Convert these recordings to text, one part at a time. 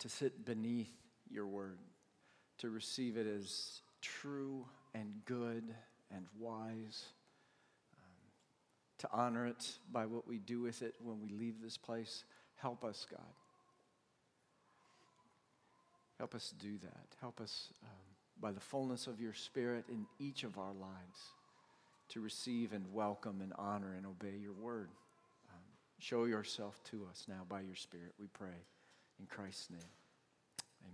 to sit beneath your word, to receive it as true and good and wise, um, to honor it by what we do with it when we leave this place. Help us, God. Help us do that. Help us um, by the fullness of your Spirit in each of our lives to receive and welcome and honor and obey your word. Um, show yourself to us now by your Spirit, we pray. In Christ's name,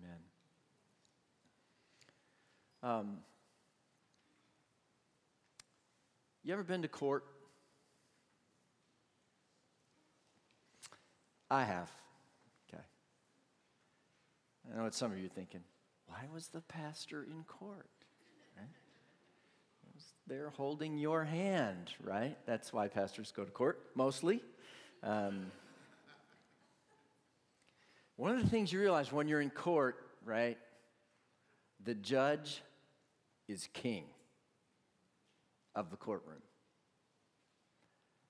amen. Um, you ever been to court? I have. Okay. I know what some of you are thinking. Why was the pastor in court? Right? There holding your hand, right? That's why pastors go to court, mostly. Um, one of the things you realize when you're in court, right? The judge is king of the courtroom.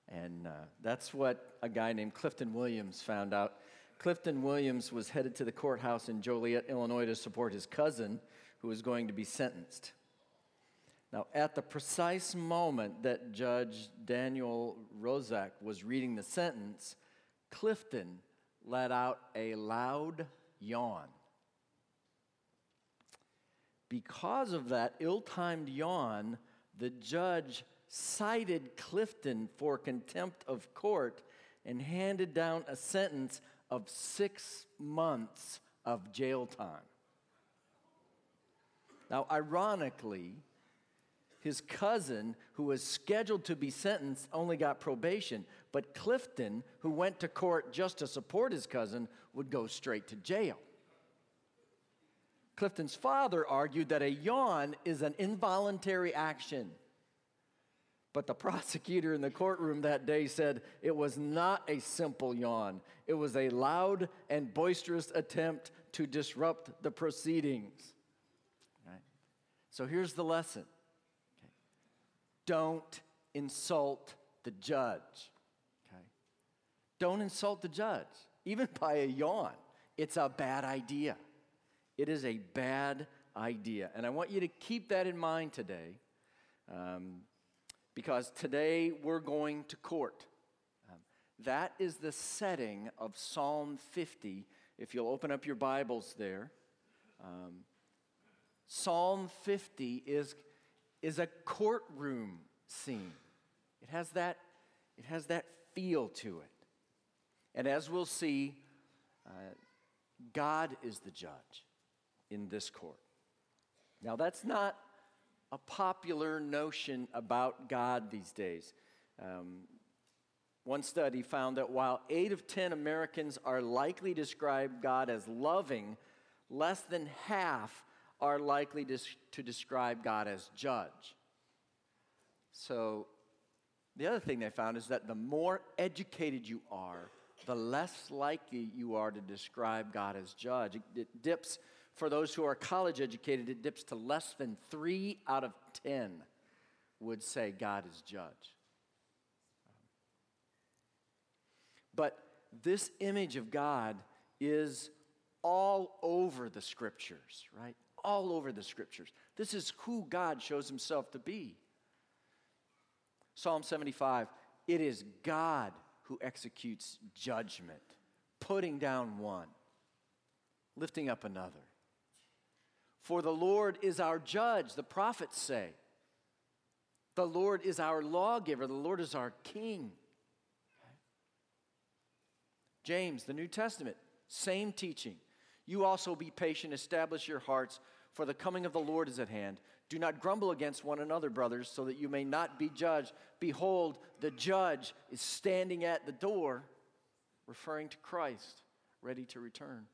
And uh, that's what a guy named Clifton Williams found out. Clifton Williams was headed to the courthouse in Joliet, Illinois to support his cousin who was going to be sentenced. Now, at the precise moment that Judge Daniel Rozak was reading the sentence, Clifton let out a loud yawn. Because of that ill timed yawn, the judge cited Clifton for contempt of court and handed down a sentence of six months of jail time. Now, ironically, his cousin, who was scheduled to be sentenced, only got probation, but Clifton, who went to court just to support his cousin, would go straight to jail. Clifton's father argued that a yawn is an involuntary action. But the prosecutor in the courtroom that day said it was not a simple yawn. It was a loud and boisterous attempt to disrupt the proceedings. Right? So here's the lesson okay. don't insult the judge. Don't insult the judge, even by a yawn. It's a bad idea. It is a bad idea. And I want you to keep that in mind today um, because today we're going to court. Um, that is the setting of Psalm 50. If you'll open up your Bibles there, um, Psalm 50 is, is a courtroom scene. It has, that, it has that feel to it. And as we'll see, uh, God is the judge in this court. Now, that's not a popular notion about God these days. Um, one study found that while eight of 10 Americans are likely to describe God as loving, less than half are likely to, to describe God as judge. So, the other thing they found is that the more educated you are, the less likely you are to describe God as judge. It, dips for those who are college educated, it dips to less than three out of 10 would say God is judge. But this image of God is all over the scriptures, right? All over the scriptures. This is who God shows himself to be. Psalm 75 it is God who executes judgment, putting down one, lifting up another. For the Lord is our judge, the prophets say. The Lord is our lawgiver, the Lord is our king. James, the New Testament, same teaching. You also be patient, establish your hearts, for the coming of the Lord is at hand. Do not grumble against one another, brothers, so that you may not be judged. Behold, the judge is standing at the door, referring to Christ, ready to return.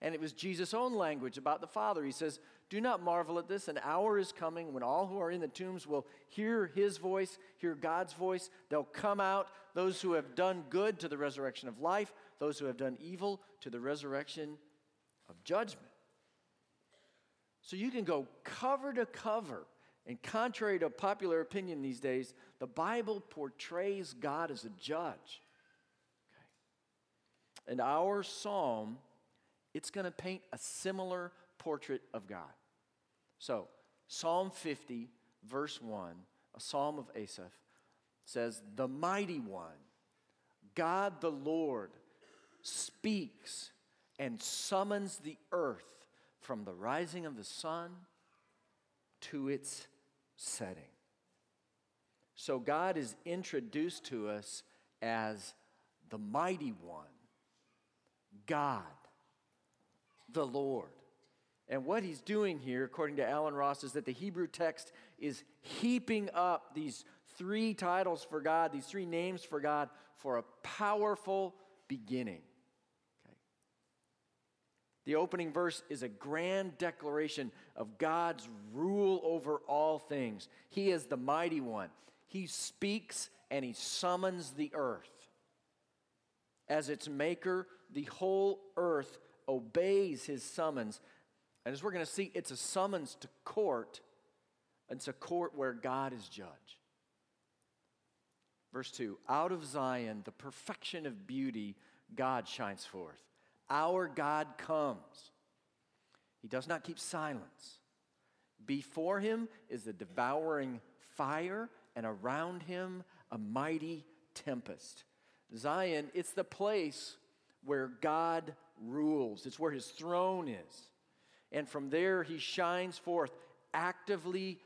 And it was Jesus' own language about the Father. He says, Do not marvel at this. An hour is coming when all who are in the tombs will hear his voice, hear God's voice. They'll come out, those who have done good to the resurrection of life, those who have done evil to the resurrection of judgment. So you can go cover to cover. And contrary to popular opinion these days, the Bible portrays God as a judge. Okay. And our psalm it's going to paint a similar portrait of God. So, Psalm 50, verse 1, a psalm of Asaph, says, The mighty one, God the Lord, speaks and summons the earth from the rising of the sun to its setting. So God is introduced to us as the mighty one, God, the Lord. And what he's doing here, according to Allen Ross, is that the Hebrew text is heaping up these three titles for God, these three names for God, for a powerful beginning. The opening verse is a grand declaration of God's rule over all things. He is the mighty one. He speaks and he summons the earth. As its maker, the whole earth obeys his summons and as we're going to see, it's a summons to court. It's a court where God is judge. Verse 2 Out of Zion, the perfection of beauty, God shines forth. Our God comes. He does not keep silence. Before him is a devouring fire, and around him a mighty tempest. Zion, it's the place where God rules, it's where his throne is. And from there, he shines forth, actively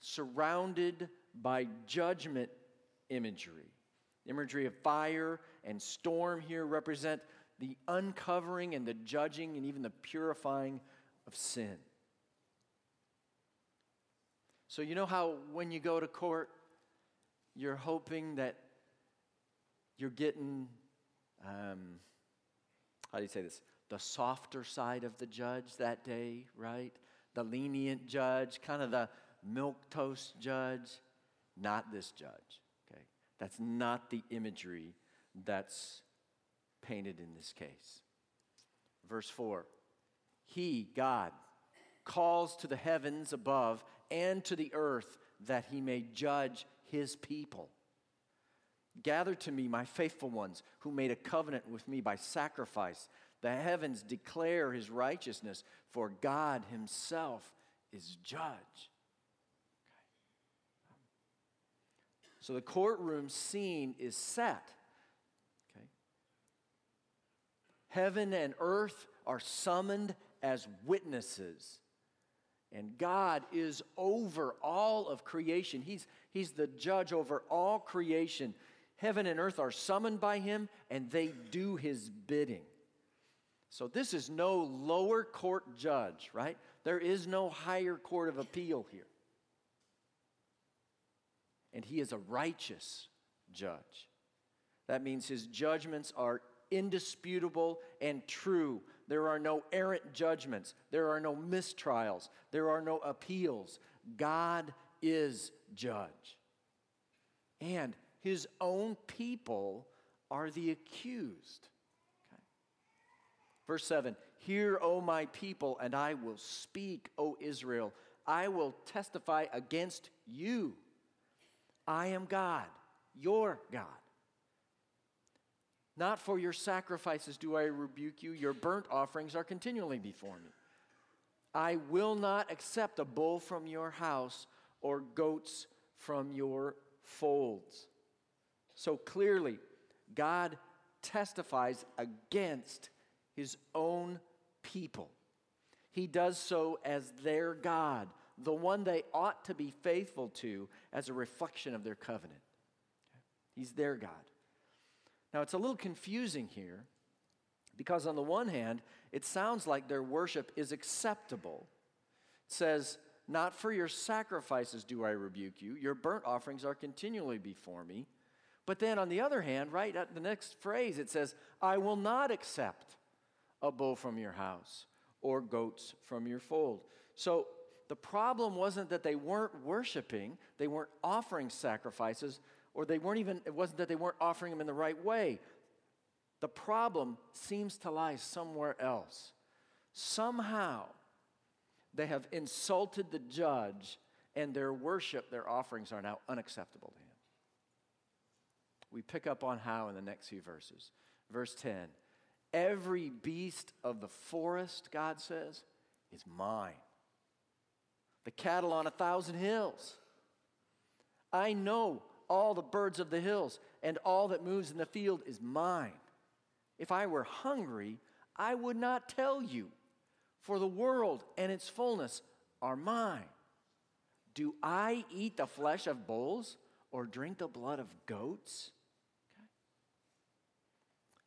surrounded by judgment imagery. Imagery of fire and storm here represent the uncovering and the judging and even the purifying of sin. So, you know how when you go to court, you're hoping that you're getting, um, how do you say this? the softer side of the judge that day, right? The lenient judge, kind of the milk toast judge. Not this judge, okay? That's not the imagery that's painted in this case. Verse 4 He, God, calls to the heavens above and to the earth that he may judge his people. Gather to me, my faithful ones, who made a covenant with me by sacrifice the heavens declare his righteousness, for God himself is judge. Okay. So the courtroom scene is set. Okay. Heaven and earth are summoned as witnesses. And God is over all of creation. He's, he's the judge over all creation. Heaven and earth are summoned by him, and they do his bidding. So this is no lower court judge, right? There is no higher court of appeal here. And he is a righteous judge. That means his judgments are indisputable and true. There are no errant judgments. There are no mistrials. There are no appeals. God is judge. And his own people are the accused. Verse 7 Hear, O my people, and I will speak, O Israel. I will testify against you. I am God, your God. Not for your sacrifices do I rebuke you, your burnt offerings are continually before me. I will not accept a bull from your house or goats from your folds. So clearly, God testifies against his own people. He does so as their God, the one they ought to be faithful to as a reflection of their covenant. He's their God. Now, it's a little confusing here because, on the one hand, it sounds like their worship is acceptable. It says, Not for your sacrifices do I rebuke you, your burnt offerings are continually before me. But then, on the other hand, right at the next phrase, it says, I will not accept a bull from your house or goats from your fold. So the problem wasn't that they weren't worshiping, they weren't offering sacrifices, or they weren't even, it wasn't that they weren't offering them in the right way. The problem seems to lie somewhere else. Somehow, they have insulted the judge, and their worship, their offerings are now unacceptable to him. We pick up on how in the next few verses. Verse 10 Every beast of the forest, God says, is mine. The cattle on a thousand hills. I know all the birds of the hills, and all that moves in the field is mine. If I were hungry, I would not tell you, for the world and its fullness are mine. Do I eat the flesh of bulls or drink the blood of goats? Okay.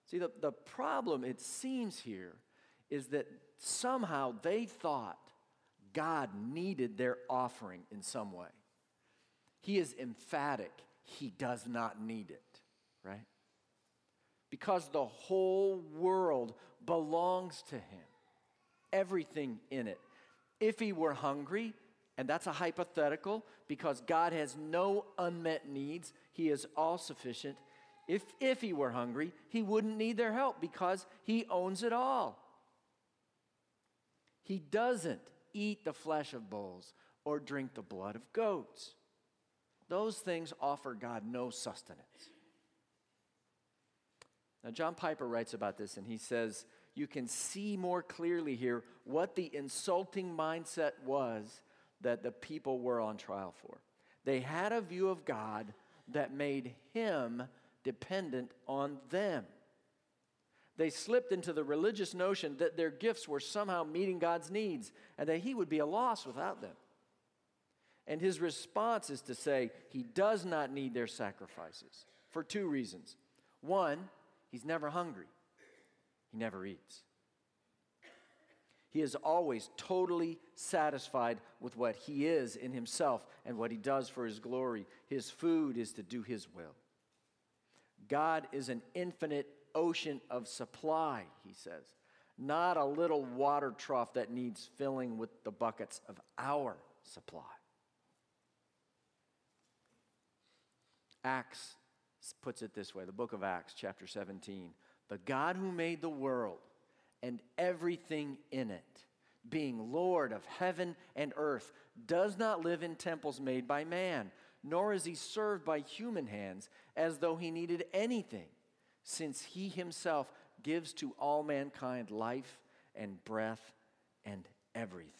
See, the, the problem, it seems here, is that somehow they thought God needed their offering in some way. He is emphatic, He does not need it, right? Because the whole world belongs to Him, everything in it. If He were hungry, and that's a hypothetical because God has no unmet needs. He is all sufficient. If, if he were hungry, he wouldn't need their help because he owns it all. He doesn't eat the flesh of bulls or drink the blood of goats. Those things offer God no sustenance. Now, John Piper writes about this and he says, You can see more clearly here what the insulting mindset was that the people were on trial for. They had a view of God that made him dependent on them. They slipped into the religious notion that their gifts were somehow meeting God's needs and that he would be a loss without them. And his response is to say he does not need their sacrifices for two reasons. One, he's never hungry, he never eats. He is always totally satisfied with what he is in himself and what he does for his glory. His food is to do his will. God is an infinite ocean of supply, he says, not a little water trough that needs filling with the buckets of our supply. Acts puts it this way the book of Acts, chapter 17. The God who made the world and everything in it, being Lord of heaven and earth, does not live in temples made by man, nor is he served by human hands as though he needed anything, since he himself gives to all mankind life and breath and everything.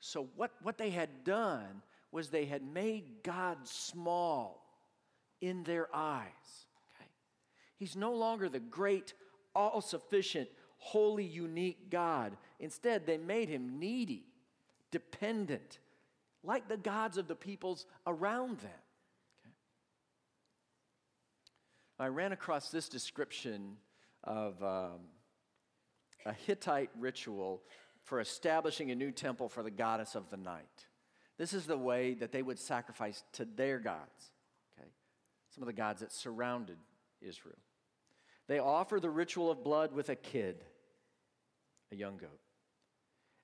So, what, what they had done was they had made God small in their eyes. Okay? He's no longer the great all sufficient, holy, unique God. Instead, they made him needy, dependent, like the gods of the peoples around them. Okay. I ran across this description of um, a Hittite ritual for establishing a new temple for the goddess of the night. This is the way that they would sacrifice to their gods, okay? Some of the gods that surrounded Israel. They offer the ritual of blood with a kid, a young goat.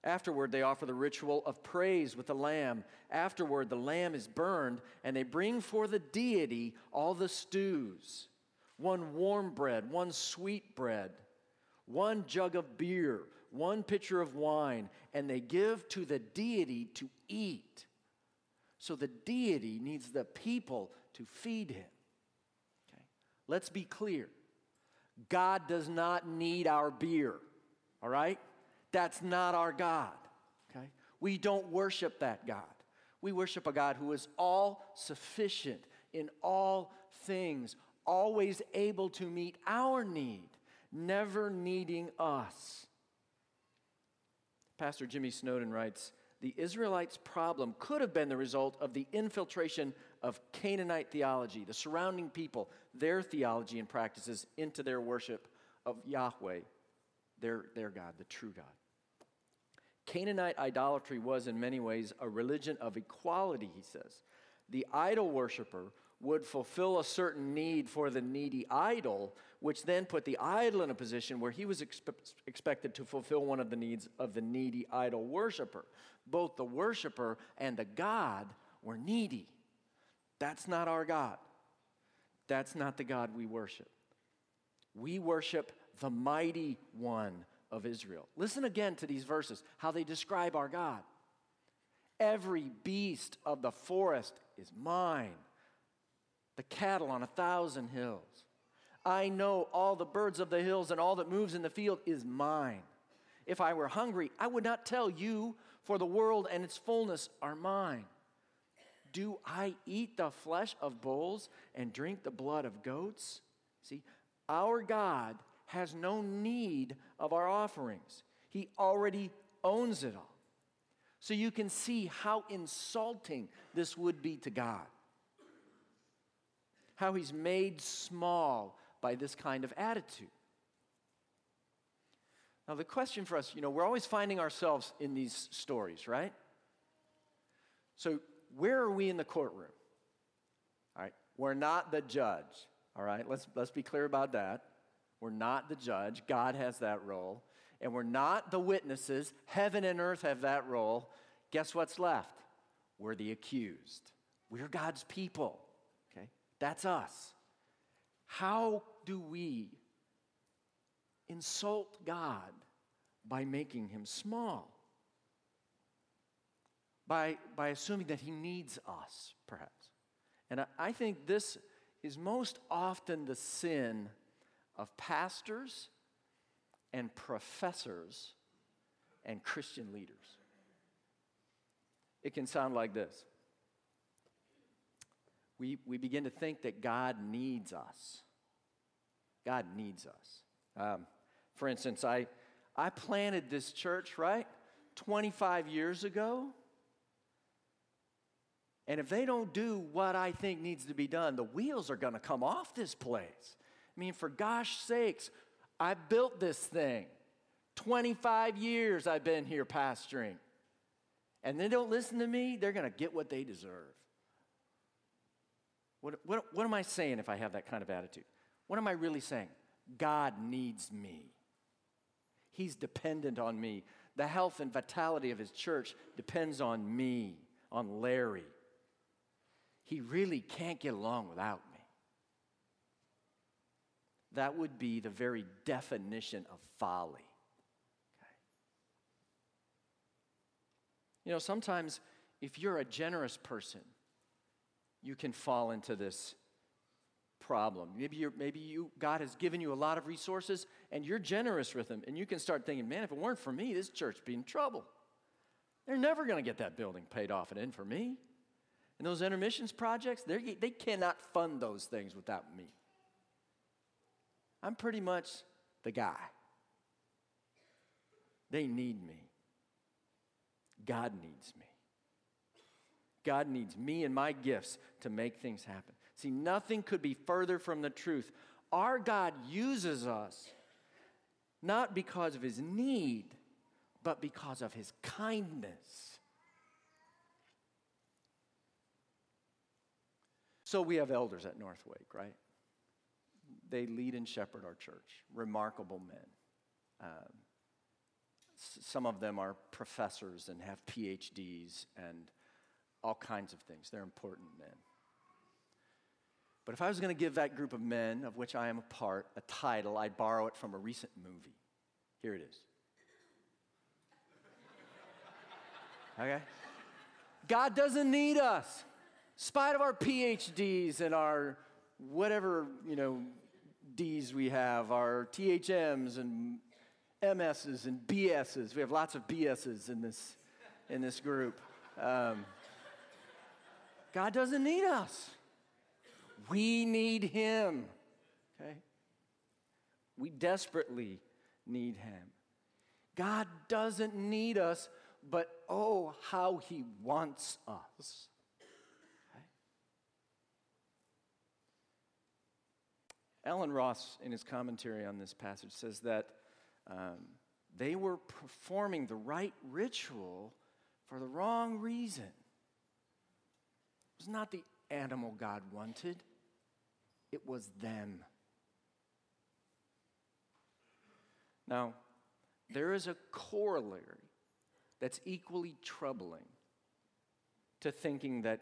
Afterward, they offer the ritual of praise with a lamb. Afterward, the lamb is burned, and they bring for the deity all the stews one warm bread, one sweet bread, one jug of beer, one pitcher of wine, and they give to the deity to eat. So the deity needs the people to feed him. Okay? Let's be clear God does not need our beer, all right? That's not our God, okay? We don't worship that God. We worship a God who is all sufficient in all things, always able to meet our need, never needing us. Pastor Jimmy Snowden writes The Israelites' problem could have been the result of the infiltration of Canaanite theology, the surrounding people, their theology and practices into their worship of Yahweh, their, their God, the true God. Canaanite idolatry was, in many ways, a religion of equality, he says. The idol worshiper would fulfill a certain need for the needy idol, which then put the idol in a position where he was expe- expected to fulfill one of the needs of the needy idol worshiper. Both the worshiper and the God were needy. That's not our God. That's not the God we worship. We worship the mighty one of Israel. Listen again to these verses, how they describe our God. Every beast of the forest is mine, the cattle on a thousand hills. I know all the birds of the hills and all that moves in the field is mine. If I were hungry, I would not tell you, for the world and its fullness are mine. Do I eat the flesh of bulls and drink the blood of goats? See, our God has no need of our offerings, He already owns it all. So you can see how insulting this would be to God. How He's made small by this kind of attitude. Now, the question for us, you know, we're always finding ourselves in these stories, right? So, where are we in the courtroom? All right, we're not the judge, all right? Let's, let's be clear about that. We're not the judge, God has that role. And we're not the witnesses, heaven and earth have that role. Guess what's left? We're the accused. We're God's people? That's us. How do we insult God by making him small? By, by assuming that he needs us, perhaps. And I, I think this is most often the sin of pastors and professors and Christian leaders. It can sound like this we, we begin to think that God needs us. God needs us. Um, for instance, I, I planted this church, right, 25 years ago. And if they don't do what I think needs to be done, the wheels are going to come off this place. I mean, for gosh sakes, I built this thing. 25 years I've been here pastoring. And they don't listen to me, they're going to get what they deserve. What, what, what am I saying if I have that kind of attitude? What am I really saying? God needs me. He's dependent on me. The health and vitality of his church depends on me, on Larry. He really can't get along without me. That would be the very definition of folly. Okay. You know, sometimes if you're a generous person, you can fall into this problem. Maybe, you're, maybe you, God has given you a lot of resources and you're generous with them, and you can start thinking, man, if it weren't for me, this church would be in trouble. They're never going to get that building paid off and in for me. And those intermissions projects, they cannot fund those things without me. I'm pretty much the guy. They need me. God needs me. God needs me and my gifts to make things happen. See, nothing could be further from the truth. Our God uses us not because of his need, but because of his kindness. So we have elders at Northwake, right? They lead and shepherd our church, remarkable men. Um, some of them are professors and have PhDs and all kinds of things. They're important men. But if I was going to give that group of men, of which I am a part, a title, I'd borrow it from a recent movie. Here it is. Okay? God doesn't need us. In spite of our PhDs and our whatever, you know, Ds we have, our THMs and MSs and BSs. We have lots of BSs in this, in this group. Um, God doesn't need us. We need Him. Okay? We desperately need Him. God doesn't need us, but oh, how He wants us. Allen Ross, in his commentary on this passage, says that um, they were performing the right ritual for the wrong reason. Not the animal God wanted, it was them. Now, there is a corollary that's equally troubling to thinking that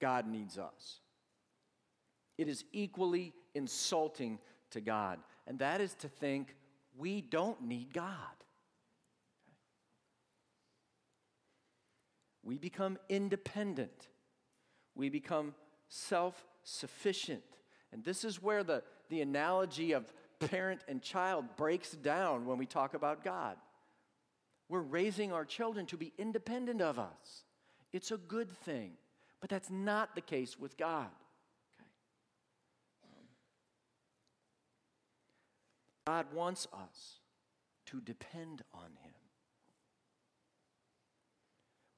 God needs us. It is equally insulting to God, and that is to think we don't need God. We become independent we become self sufficient. And this is where the, the analogy of parent and child breaks down when we talk about God. We're raising our children to be independent of us. It's a good thing, but that's not the case with God. Okay? Um, God wants us to depend on Him.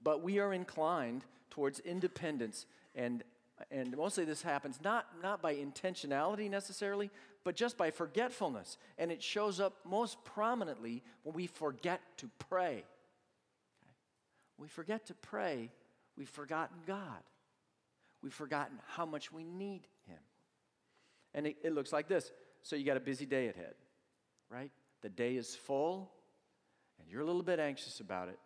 But we are inclined towards independence, and, and mostly this happens not, not by intentionality necessarily, but just by forgetfulness. And it shows up most prominently when we forget to pray. Okay? We forget to pray, we've forgotten God. We've forgotten how much we need Him. And it, it looks like this. So you got a busy day ahead, right? The day is full, and you're a little bit anxious about it.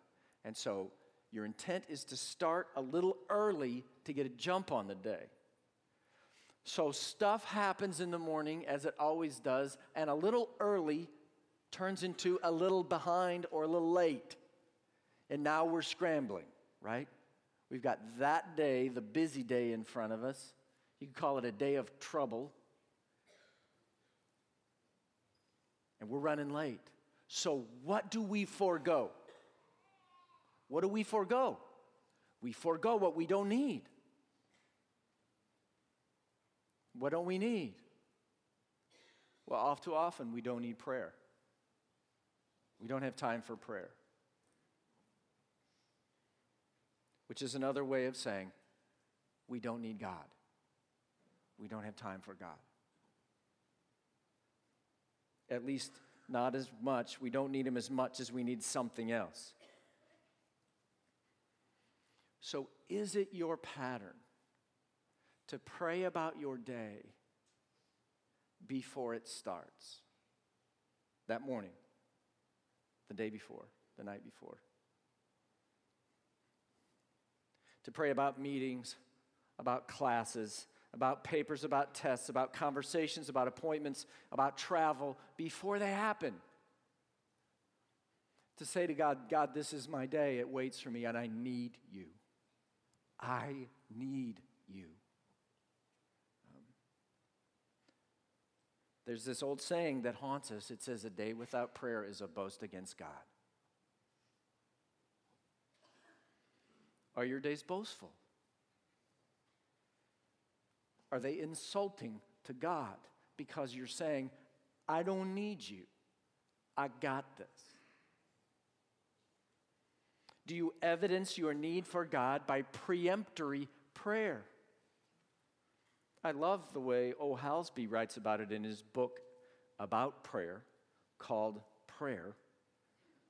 And so your intent is to start a little early to get a jump on the day. So stuff happens in the morning as it always does, and a little early turns into a little behind or a little late. And now we're scrambling, right? We've got that day, the busy day in front of us. You could call it a day of trouble. And we're running late. So, what do we forego? What do we forego? We forego what we don't need. What don't we need? Well, off too often, we don't need prayer. We don't have time for prayer. Which is another way of saying we don't need God. We don't have time for God. At least not as much. We don't need Him as much as we need something else. So, is it your pattern to pray about your day before it starts? That morning, the day before, the night before. To pray about meetings, about classes, about papers, about tests, about conversations, about appointments, about travel before they happen. To say to God, God, this is my day, it waits for me, and I need you. I need you. Um, there's this old saying that haunts us. It says, A day without prayer is a boast against God. Are your days boastful? Are they insulting to God because you're saying, I don't need you? I got this. Do you evidence your need for God by preemptory prayer? I love the way O. Hallesby writes about it in his book about prayer called Prayer.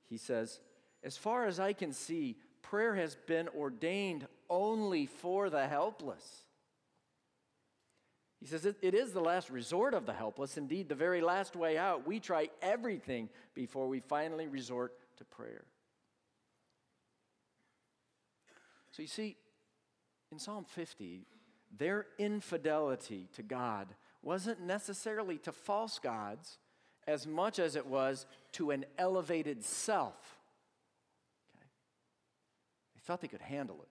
He says, As far as I can see, prayer has been ordained only for the helpless. He says it, it is the last resort of the helpless, indeed, the very last way out. We try everything before we finally resort to prayer. So you see, in Psalm 50, their infidelity to God wasn't necessarily to false gods as much as it was to an elevated self. Okay? They thought they could handle it,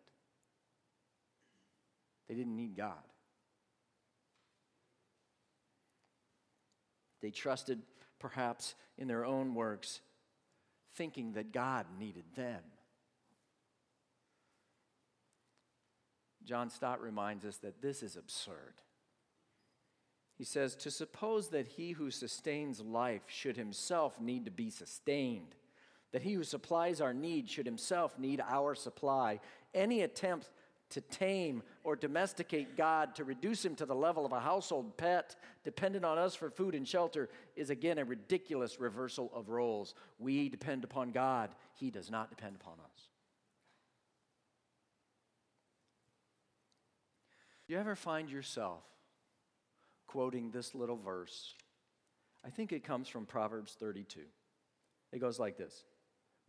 they didn't need God. They trusted perhaps in their own works, thinking that God needed them. John Stott reminds us that this is absurd. He says, To suppose that he who sustains life should himself need to be sustained, that he who supplies our need should himself need our supply, any attempt to tame or domesticate God, to reduce him to the level of a household pet, dependent on us for food and shelter, is again a ridiculous reversal of roles. We depend upon God, he does not depend upon us. You ever find yourself quoting this little verse? I think it comes from Proverbs 32. It goes like this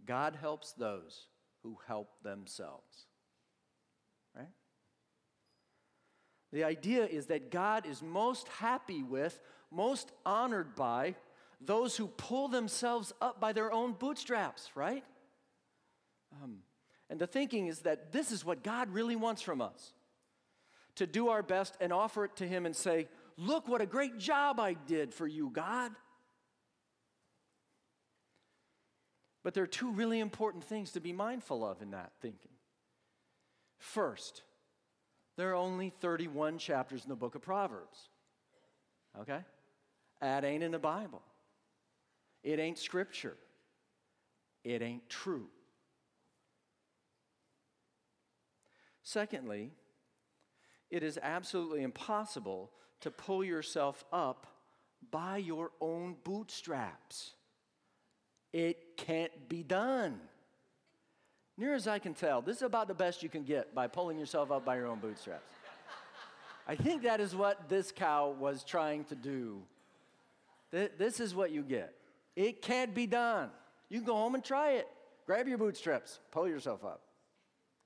God helps those who help themselves. Right? The idea is that God is most happy with, most honored by those who pull themselves up by their own bootstraps, right? Um, and the thinking is that this is what God really wants from us to do our best and offer it to Him and say, Look what a great job I did for you, God. But there are two really important things to be mindful of in that thinking. First, there are only 31 chapters in the book of Proverbs. Okay? That ain't in the Bible. It ain't scripture. It ain't true. Secondly, it is absolutely impossible to pull yourself up by your own bootstraps. It can't be done. Near as I can tell, this is about the best you can get by pulling yourself up by your own bootstraps. I think that is what this cow was trying to do. This is what you get. It can't be done. You can go home and try it. Grab your bootstraps, pull yourself up,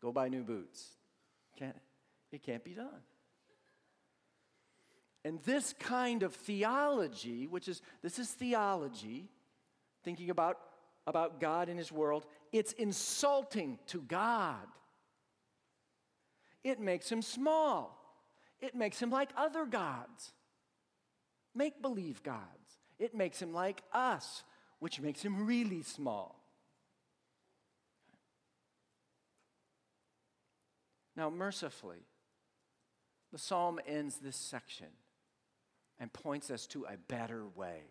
go buy new boots. Can't, it can't be done. And this kind of theology, which is, this is theology, thinking about, about God and His world, it's insulting to God. It makes Him small, it makes Him like other gods, make believe gods. It makes Him like us, which makes Him really small. Now, mercifully, the psalm ends this section and points us to a better way.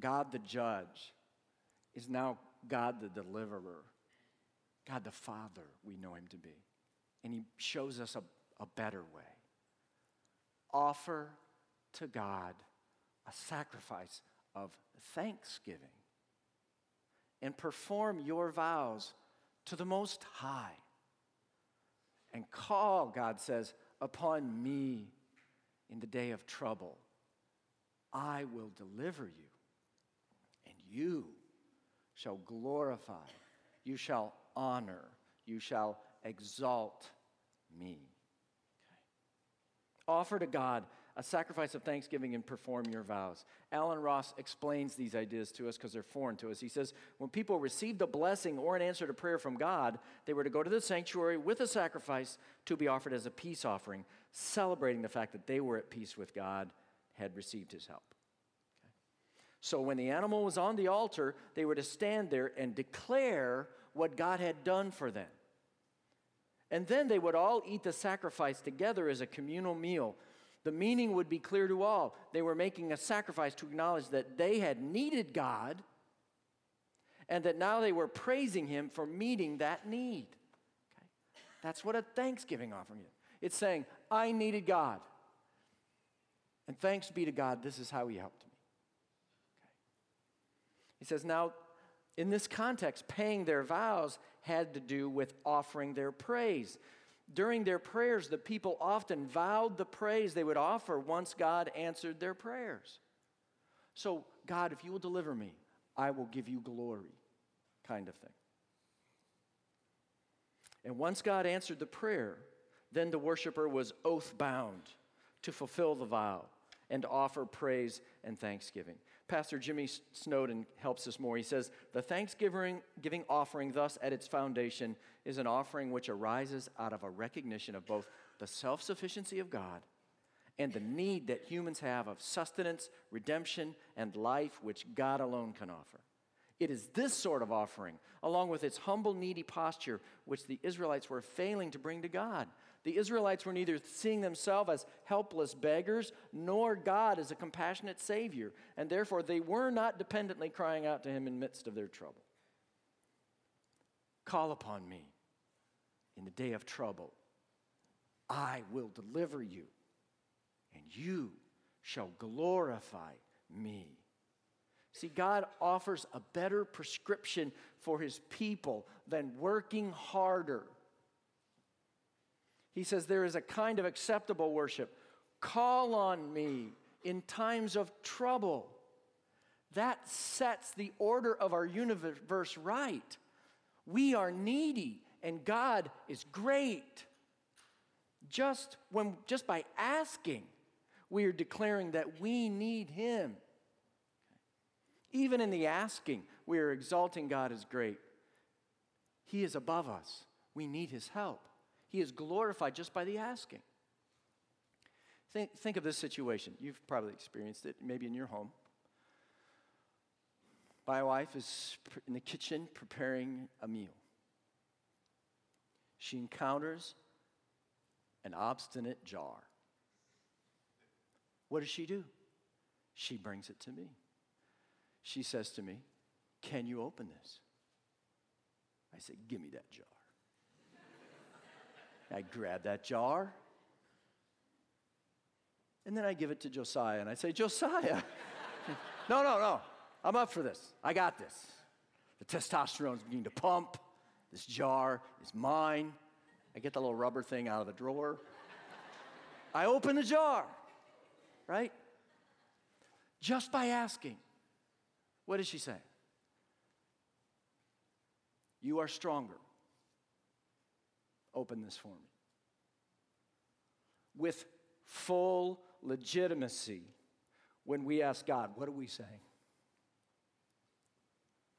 God the judge is now God the deliverer, God the Father, we know him to be. And he shows us a, a better way. Offer to God a sacrifice of thanksgiving and perform your vows to the Most High. And call, God says, upon me in the day of trouble. I will deliver you, and you shall glorify, you shall honor, you shall exalt me. Okay. Offer to God a sacrifice of thanksgiving and perform your vows. Allen Ross explains these ideas to us because they're foreign to us. He says, when people received a blessing or an answer to prayer from God, they were to go to the sanctuary with a sacrifice to be offered as a peace offering, celebrating the fact that they were at peace with God, had received his help. Okay. So when the animal was on the altar, they were to stand there and declare what God had done for them. And then they would all eat the sacrifice together as a communal meal the meaning would be clear to all. They were making a sacrifice to acknowledge that they had needed God and that now they were praising Him for meeting that need. Okay? That's what a thanksgiving offering is. It's saying, I needed God. And thanks be to God, this is how He helped me. Okay? He says, now, in this context, paying their vows had to do with offering their praise. During their prayers, the people often vowed the praise they would offer once God answered their prayers. So, God, if you will deliver me, I will give you glory, kind of thing. And once God answered the prayer, then the worshiper was oath bound to fulfill the vow and offer praise and thanksgiving. Pastor Jimmy Snowden helps us more. He says, The thanksgiving giving offering, thus at its foundation, is an offering which arises out of a recognition of both the self sufficiency of God and the need that humans have of sustenance, redemption, and life which God alone can offer. It is this sort of offering, along with its humble, needy posture, which the Israelites were failing to bring to God. The Israelites were neither seeing themselves as helpless beggars nor God as a compassionate Savior, and therefore they were not dependently crying out to Him in the midst of their trouble. Call upon me in the day of trouble. I will deliver you, and you shall glorify me. See, God offers a better prescription for his people than working harder he says, There is a kind of acceptable worship. Call on me in times of trouble. That sets the order of our universe right. We are needy, and God is great. Just when just by asking, we are declaring that we need him. Even in the asking, we are exalting God as great. He is above us. We need his help. He is glorified just by the asking. Think, think of this situation. You've probably experienced it, maybe in your home. My wife is in the kitchen preparing a meal. She encounters an obstinate jar. What does she do? She brings it to me. She says to me, Can you open this? I say, Give me that jar. I grab that jar, and then I give it to Josiah, and I say, Josiah, no, no, no, I'm up for this. I got this. The testosterone's beginning to pump. This jar is mine. I get the little rubber thing out of the drawer. I open the jar, right? Just by asking. What did she say? You are stronger. Open this for me. With full legitimacy, when we ask God, what are we saying?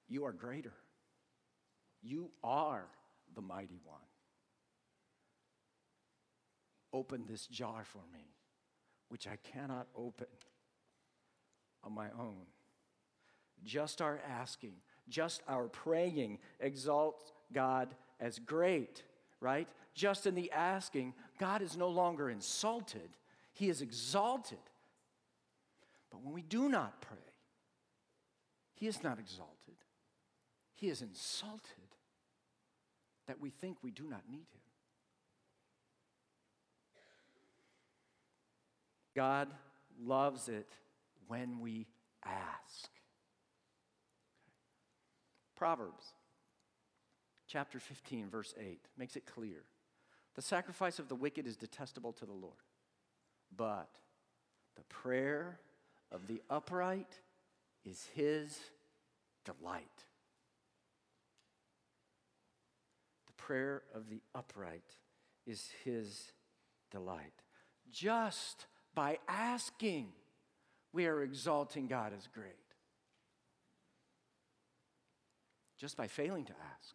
You are greater. You are the mighty one. Open this jar for me, which I cannot open on my own. Just our asking, just our praying exalts God as great, right? Just in the asking, God is no longer insulted, He is exalted. But when we do not pray, He is not exalted. He is insulted that we think we do not need him. God loves it when we ask. Proverbs chapter 15, verse 8 makes it clear the sacrifice of the wicked is detestable to the Lord, but the prayer of the upright is his delight. The prayer of the upright is his delight. Just by asking, we are exalting God as great. Just by failing to ask,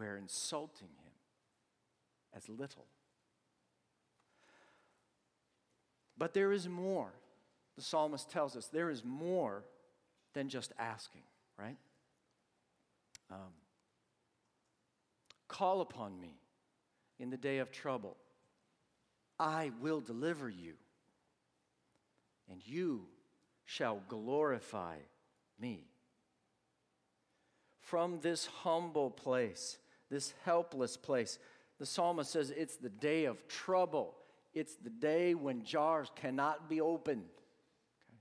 we're insulting him as little. But there is more. The psalmist tells us there is more than just asking, right? Um, Call upon me in the day of trouble. I will deliver you, and you shall glorify me. From this humble place, this helpless place, the psalmist says it's the day of trouble. It's the day when jars cannot be opened. Okay.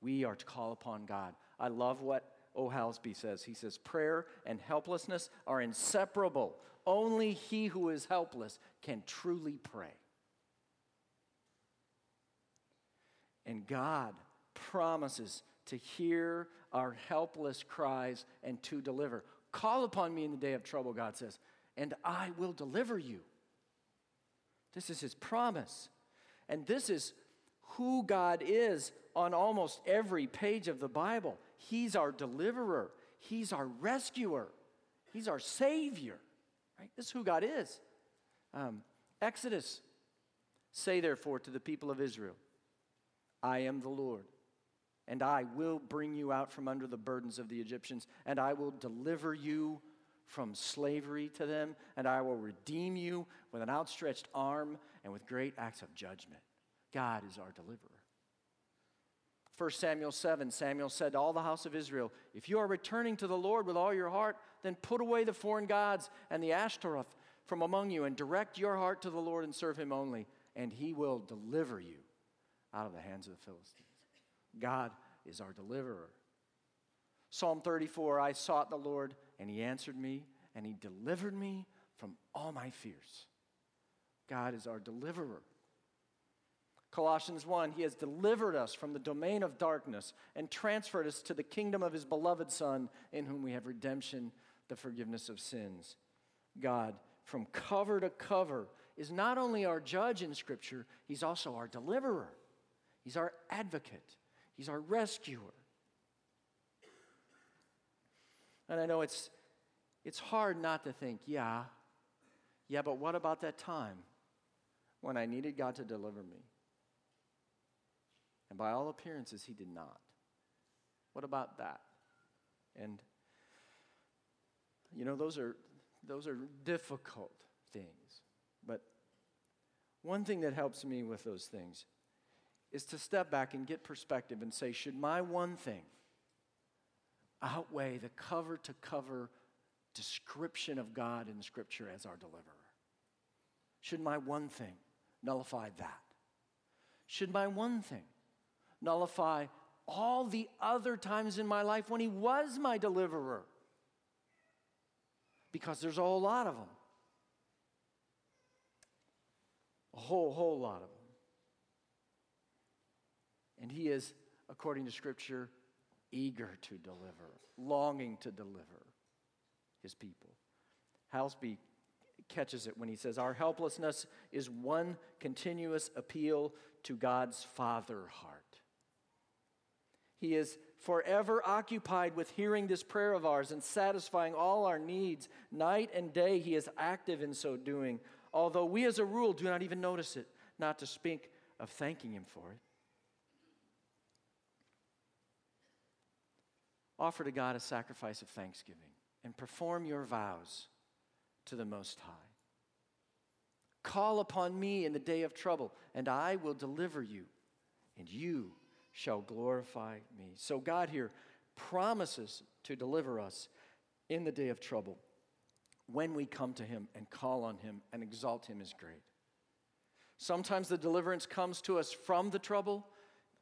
We are to call upon God. I love what O. Hallesby says. He says, Prayer and helplessness are inseparable. Only he who is helpless can truly pray. And God promises to hear our helpless cries and to deliver. Call upon me in the day of trouble, God says, and I will deliver you. This is his promise. And this is who God is on almost every page of the Bible. He's our deliverer, He's our rescuer, He's our Savior. Right? This is who God is. Um, Exodus Say therefore to the people of Israel, I am the Lord, and I will bring you out from under the burdens of the Egyptians, and I will deliver you from slavery to them, and I will redeem you with an outstretched arm and with great acts of judgment. God is our deliverer. 1 Samuel 7, Samuel said to all the house of Israel, If you are returning to the Lord with all your heart, then put away the foreign gods and the Ashtaroth from among you and direct your heart to the Lord and serve him only, and he will deliver you out of the hands of the Philistines. God is our deliverer. Psalm 34 I sought the Lord, and he answered me, and he delivered me from all my fears. God is our deliverer. Colossians 1, he has delivered us from the domain of darkness and transferred us to the kingdom of his beloved Son, in whom we have redemption, the forgiveness of sins. God, from cover to cover, is not only our judge in Scripture, he's also our deliverer, he's our advocate, he's our rescuer. And I know it's, it's hard not to think, yeah, yeah, but what about that time when I needed God to deliver me. And by all appearances, he did not. What about that? And you know, those are those are difficult things. But one thing that helps me with those things is to step back and get perspective and say, should my one thing outweigh the cover to cover description of God in Scripture as our deliverer? Should my one thing nullify that? Should my one thing nullify all the other times in my life when He was my deliverer? Because there's a whole lot of them. A whole, whole lot of them. And He is, according to Scripture, eager to deliver, longing to deliver His people. Hallesby catches it when he says, Our helplessness is one continuous appeal to God's Father heart. He is forever occupied with hearing this prayer of ours and satisfying all our needs. Night and day, He is active in so doing, although we as a rule do not even notice it, not to speak of thanking Him for it. Offer to God a sacrifice of thanksgiving and perform your vows to the Most High. Call upon me in the day of trouble, and I will deliver you, and you shall glorify me. So, God here promises to deliver us in the day of trouble when we come to Him and call on Him and exalt Him as great. Sometimes the deliverance comes to us from the trouble,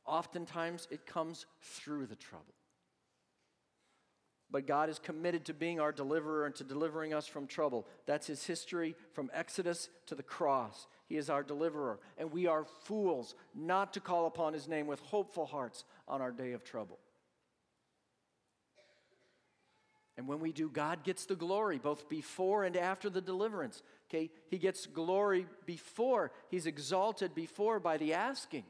oftentimes it comes through the trouble. But God is committed to being our deliverer and to delivering us from trouble. That's His history from Exodus to the cross. He is our deliverer. And we are fools not to call upon His name with hopeful hearts on our day of trouble. And when we do, God gets the glory both before and after the deliverance. Okay? He gets glory before, He's exalted before by the asking.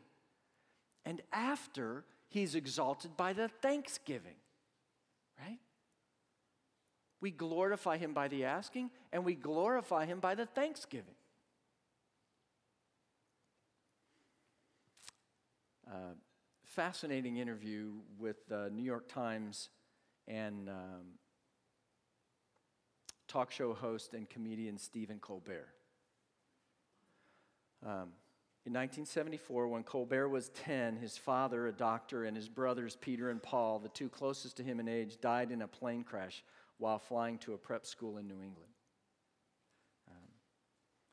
And after, He's exalted by the thanksgiving. We glorify him by the asking, and we glorify him by the thanksgiving. Uh, fascinating interview with the New York Times and um, talk show host and comedian Stephen Colbert. Um, in 1974, when Colbert was 10, his father, a doctor, and his brothers, Peter and Paul, the two closest to him in age, died in a plane crash while flying to a prep school in New England. Um,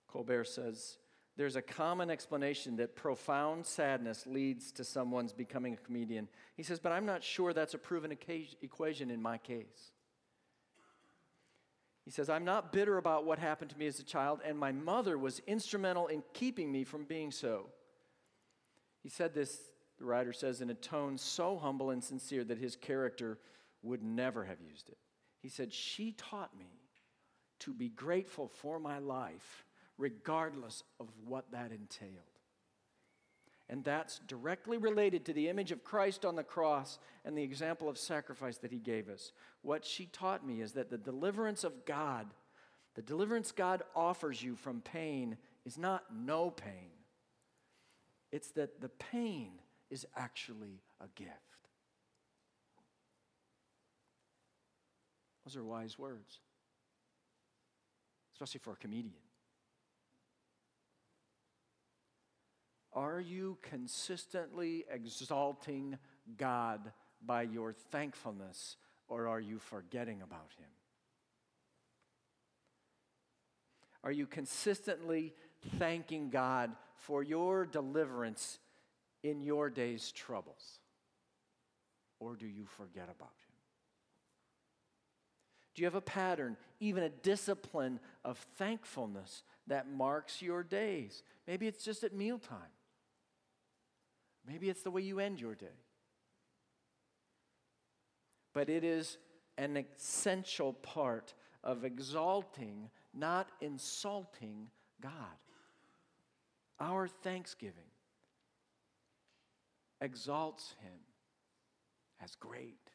Colbert says, there's a common explanation that profound sadness leads to someone's becoming a comedian. He says, but I'm not sure that's a proven equation in my case. He says, I'm not bitter about what happened to me as a child, and my mother was instrumental in keeping me from being so. He said this, the writer says, in a tone so humble and sincere that his character would never have used it. He said, She taught me to be grateful for my life, regardless of what that entailed. And that's directly related to the image of Christ on the cross and the example of sacrifice that he gave us. What she taught me is that the deliverance of God, the deliverance God offers you from pain, is not no pain. It's that the pain is actually a gift. Those are wise words, especially for a comedian. Are you consistently exalting God by your thankfulness, or are you forgetting about Him? Are you consistently thanking God for your deliverance in your day's troubles? Or do you forget about Him? Do you have a pattern, even a discipline of thankfulness that marks your days? Maybe it's just at mealtime. Maybe it's the way you end your day. But it is an essential part of exalting, not insulting God. Our thanksgiving exalts Him as great.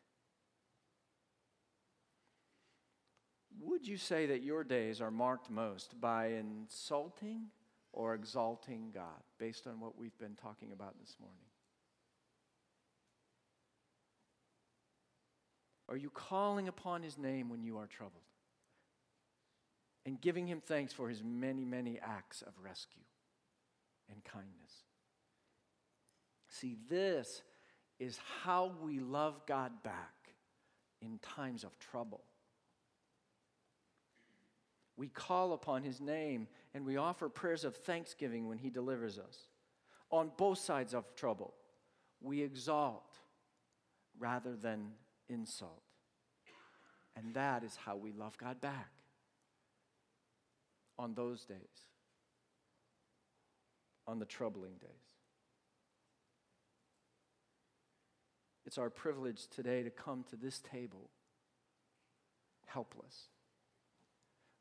Would you say that your days are marked most by insulting or exalting God based on what we've been talking about this morning? Are you calling upon his name when you are troubled? And giving him thanks for his many, many acts of rescue and kindness. See, this is how we love God back in times of trouble. We call upon his name and we offer prayers of thanksgiving when he delivers us. On both sides of trouble, we exalt rather than insult. And that is how we love God back on those days, on the troubling days. It's our privilege today to come to this table helpless,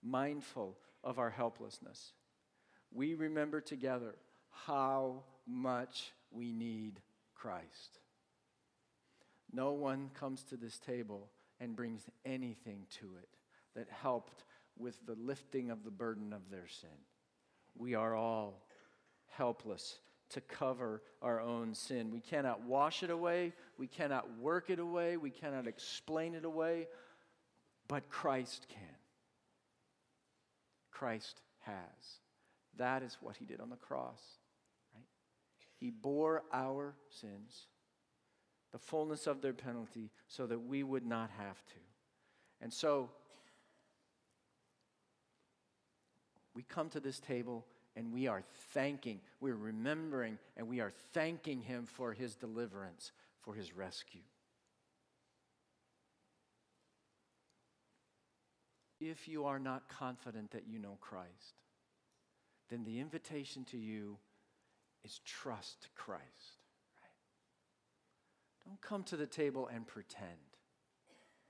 mindful of our helplessness. We remember together how much we need Christ. No one comes to this table and brings anything to it that helped with the lifting of the burden of their sin. We are all helpless to cover our own sin. We cannot wash it away, we cannot work it away, we cannot explain it away, but Christ can. Christ has. That is what he did on the cross, right? He bore our sins, the fullness of their penalty, so that we would not have to. And so, we come to this table and we are thanking, we're remembering, and we are thanking Him for His deliverance, for His rescue. If you are not confident that you know Christ, then the invitation to you is trust Christ. Right? Don't come to the table and pretend.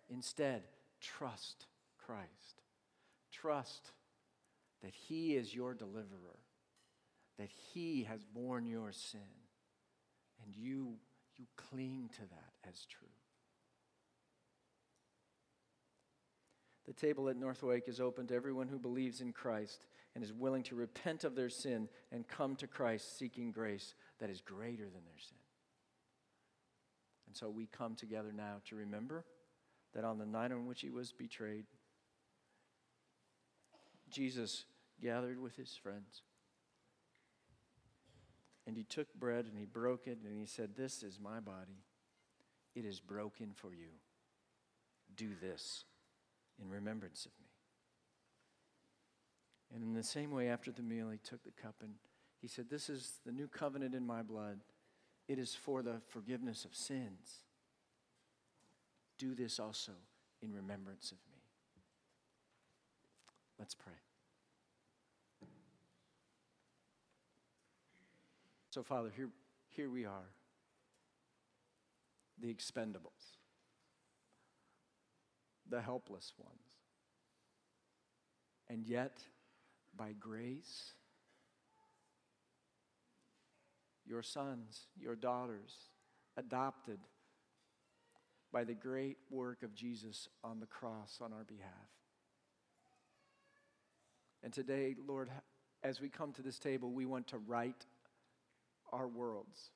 Instead, trust Christ. Trust that He is your deliverer, that He has borne your sin, and you, you cling to that as true. The table at Northwake is open to everyone who believes in Christ and is willing to repent of their sin and come to Christ seeking grace that is greater than their sin. And so we come together now to remember that on the night on which he was betrayed, Jesus gathered with his friends. And he took bread and he broke it and he said, This is my body. It is broken for you. Do this in remembrance of me. And in the same way, after the meal, he took the cup and he said, This is the new covenant in my blood. It is for the forgiveness of sins. Do this also in remembrance of me. Let's pray. So, Father, here, here we are, the expendables, the helpless ones. And yet, by grace, your sons, your daughters, adopted by the great work of Jesus on the cross on our behalf. And today, Lord, as we come to this table, we want to write our worlds.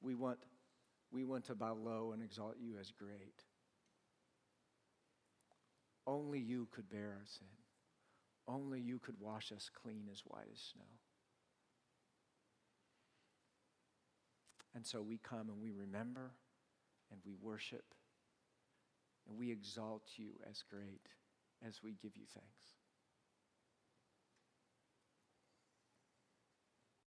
We want, we want to bow low and exalt you as great. Only you could bear our sin. Only you could wash us clean as white as snow. And so we come and we remember and we worship and we exalt you as great as we give you thanks.